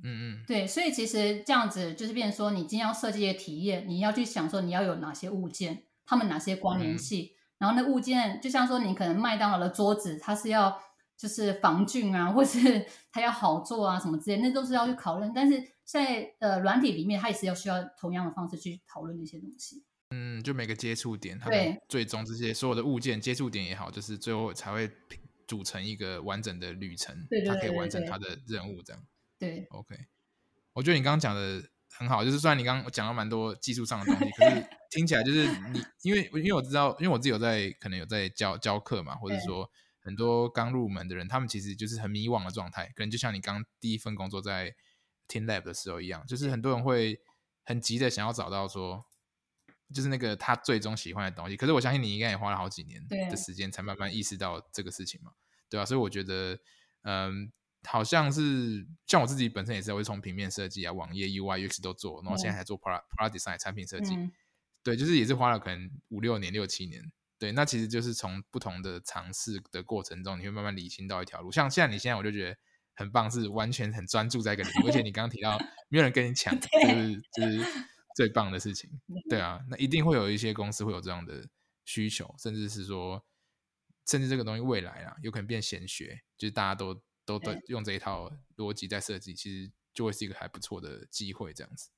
Speaker 1: 嗯嗯，
Speaker 2: 对，所以其实这样子就是变成说，你今天要设计一个体验，你要去想说你要有哪些物件，它们哪些关联性，嗯、然后那物件就像说你可能麦当劳的桌子，它是要就是防菌啊，或是 它要好做啊什么之类，那都是要去讨论。但是在呃软体里面，它也是要需要同样的方式去讨论那些东西。
Speaker 1: 嗯，就每个接触点，它最终这些所有的物件接触点也好，就是最后才会组成一个完整的旅程，
Speaker 2: 对对对对对，
Speaker 1: 它可以完成它的任务，这样。
Speaker 2: 对
Speaker 1: ，OK。我觉得你刚刚讲的很好，就是虽然你刚刚讲了蛮多技术上的东西，可是听起来就是 你，因为因为我知道，因为我自己有在可能有在教教课嘛，或者说很多刚入门的人，他们其实就是很迷惘的状态，可能就像你刚第一份工作在 TeamLab 的时候一样，就是很多人会很急的想要找到说。就是那个他最终喜欢的东西，可是我相信你应该也花了好几年的时间才慢慢意识到这个事情嘛，对吧、啊？所以我觉得，嗯，好像是像我自己本身也是会从平面设计啊、网页、UI、UX 都做，然后现在还做 Product Product Design 产品设计、嗯，对，就是也是花了可能五六年、六七年，对，那其实就是从不同的尝试的过程中，你会慢慢理清到一条路。像现在你现在我就觉得很棒，是完全很专注在一个领域，而且你刚刚提到 没有人跟你抢，就是就是。最棒的事情，对啊，那一定会有一些公司会有这样的需求，甚至是说，甚至这个东西未来啊，有可能变显学，就是大家都都都用这一套逻辑在设计，其实就会是一个还不错的机会，这样子。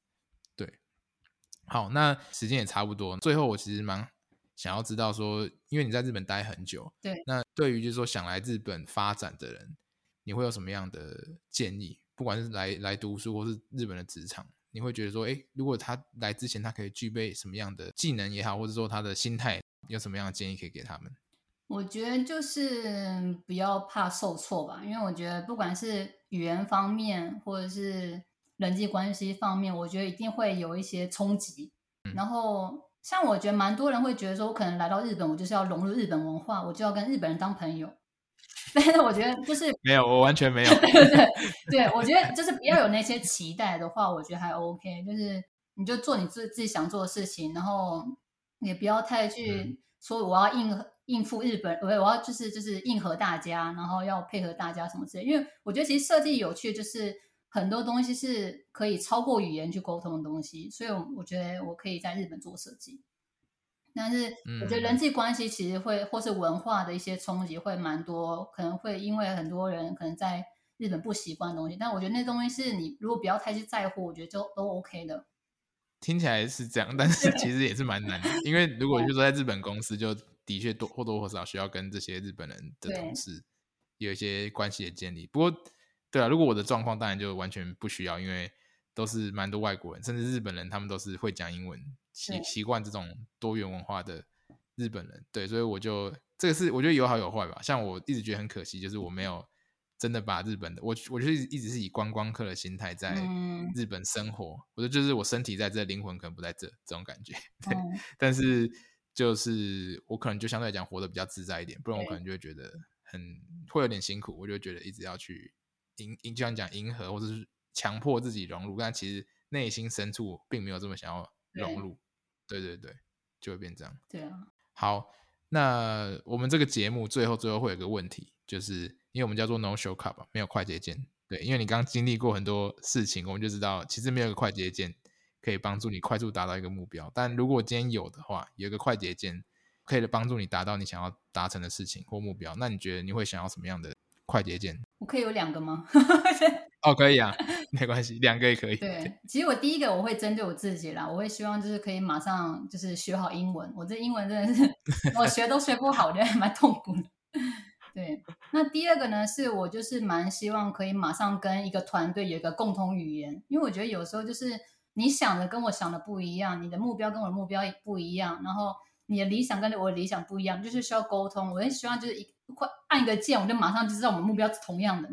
Speaker 1: 对，好，那时间也差不多，最后我其实蛮想要知道说，因为你在日本待很久，
Speaker 2: 对，
Speaker 1: 那对于就是说想来日本发展的人，你会有什么样的建议？不管是来来读书，或是日本的职场。你会觉得说，诶，如果他来之前，他可以具备什么样的技能也好，或者说他的心态有什么样的建议可以给他们？
Speaker 2: 我觉得就是不要怕受挫吧，因为我觉得不管是语言方面，或者是人际关系方面，我觉得一定会有一些冲击。嗯。然后，像我觉得蛮多人会觉得说，我可能来到日本，我就是要融入日本文化，我就要跟日本人当朋友。但是我觉得就是
Speaker 1: 没有，我完全没有。
Speaker 2: 对对对，我觉得就是不要有那些期待的话，我觉得还 OK。就是你就做你自自己想做的事情，然后也不要太去说我要应应付日本，我我要就是就是应和大家，然后要配合大家什么之类。因为我觉得其实设计有趣，就是很多东西是可以超过语言去沟通的东西，所以我觉得我可以在日本做设计。但是我觉得人际关系其实会，或是文化的一些冲击会蛮多，可能会因为很多人可能在日本不习惯的东西。但我觉得那东西是你如果不要太去在乎，我觉得就都 OK 的。
Speaker 1: 听起来是这样，但是其实也是蛮难的，因为如果就说在日本公司，就的确多或多或少需要跟这些日本人的同事有一些关系的建立。不过，对啊，如果我的状况当然就完全不需要，因为都是蛮多外国人，甚至日本人他们都是会讲英文。习习惯这种多元文化的日本人，对，所以我就这个是我觉得有好有坏吧。像我一直觉得很可惜，就是我没有真的把日本的我，我觉得一直是以观光客的心态在日本生活。我觉得就是我身体在这，灵魂可能不在这，这种感觉。对，但是就是我可能就相对来讲活得比较自在一点，不然我可能就会觉得很会有点辛苦。我就觉得一直要去迎迎，就像讲迎合或者是强迫自己融入，但其实内心深处并没有这么想要融入。对对对，就会变这样。
Speaker 2: 对啊。
Speaker 1: 好，那我们这个节目最后最后会有个问题，就是因为我们叫做 No Shortcut 吧，没有快捷键。对，因为你刚刚经历过很多事情，我们就知道其实没有个快捷键可以帮助你快速达到一个目标。但如果今天有的话，有个快捷键可以帮助你达到你想要达成的事情或目标，那你觉得你会想要什么样的快捷键？
Speaker 2: 我可以有两个吗？
Speaker 1: 哦，可以啊，没关系，两个也可以。
Speaker 2: 对，其实我第一个我会针对我自己啦，我会希望就是可以马上就是学好英文。我这英文真的是我学都学不好，我觉得还蛮痛苦的。对，那第二个呢，是我就是蛮希望可以马上跟一个团队有一个共同语言，因为我觉得有时候就是你想的跟我想的不一样，你的目标跟我的目标也不一样，然后你的理想跟我的理想不一样，就是需要沟通。我很希望就是一快按一个键，我就马上就知道我们目标是同样的。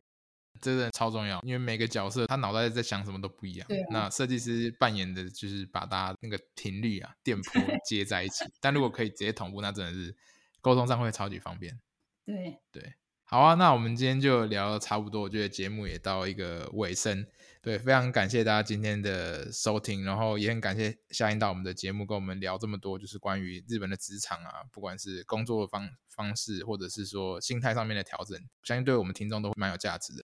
Speaker 1: 真的超重要，因为每个角色他脑袋在想什么都不一样。
Speaker 2: 对啊。
Speaker 1: 那设计师扮演的就是把大家那个频率啊、电波 接在一起。但如果可以直接同步，那真的是沟通上会超级方便。
Speaker 2: 对
Speaker 1: 对，好啊，那我们今天就聊的差不多，我觉得节目也到一个尾声。对，非常感谢大家今天的收听，然后也很感谢夏英到我们的节目跟我们聊这么多，就是关于日本的职场啊，不管是工作的方方式，或者是说心态上面的调整，相信对我们听众都会蛮有价值的。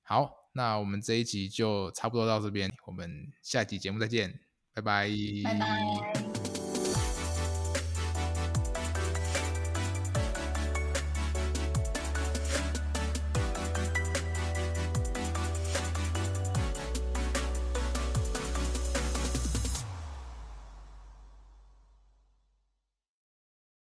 Speaker 1: 好，那我们这一集就差不多到这边，我们下一集节目再见，拜拜。
Speaker 2: 拜拜。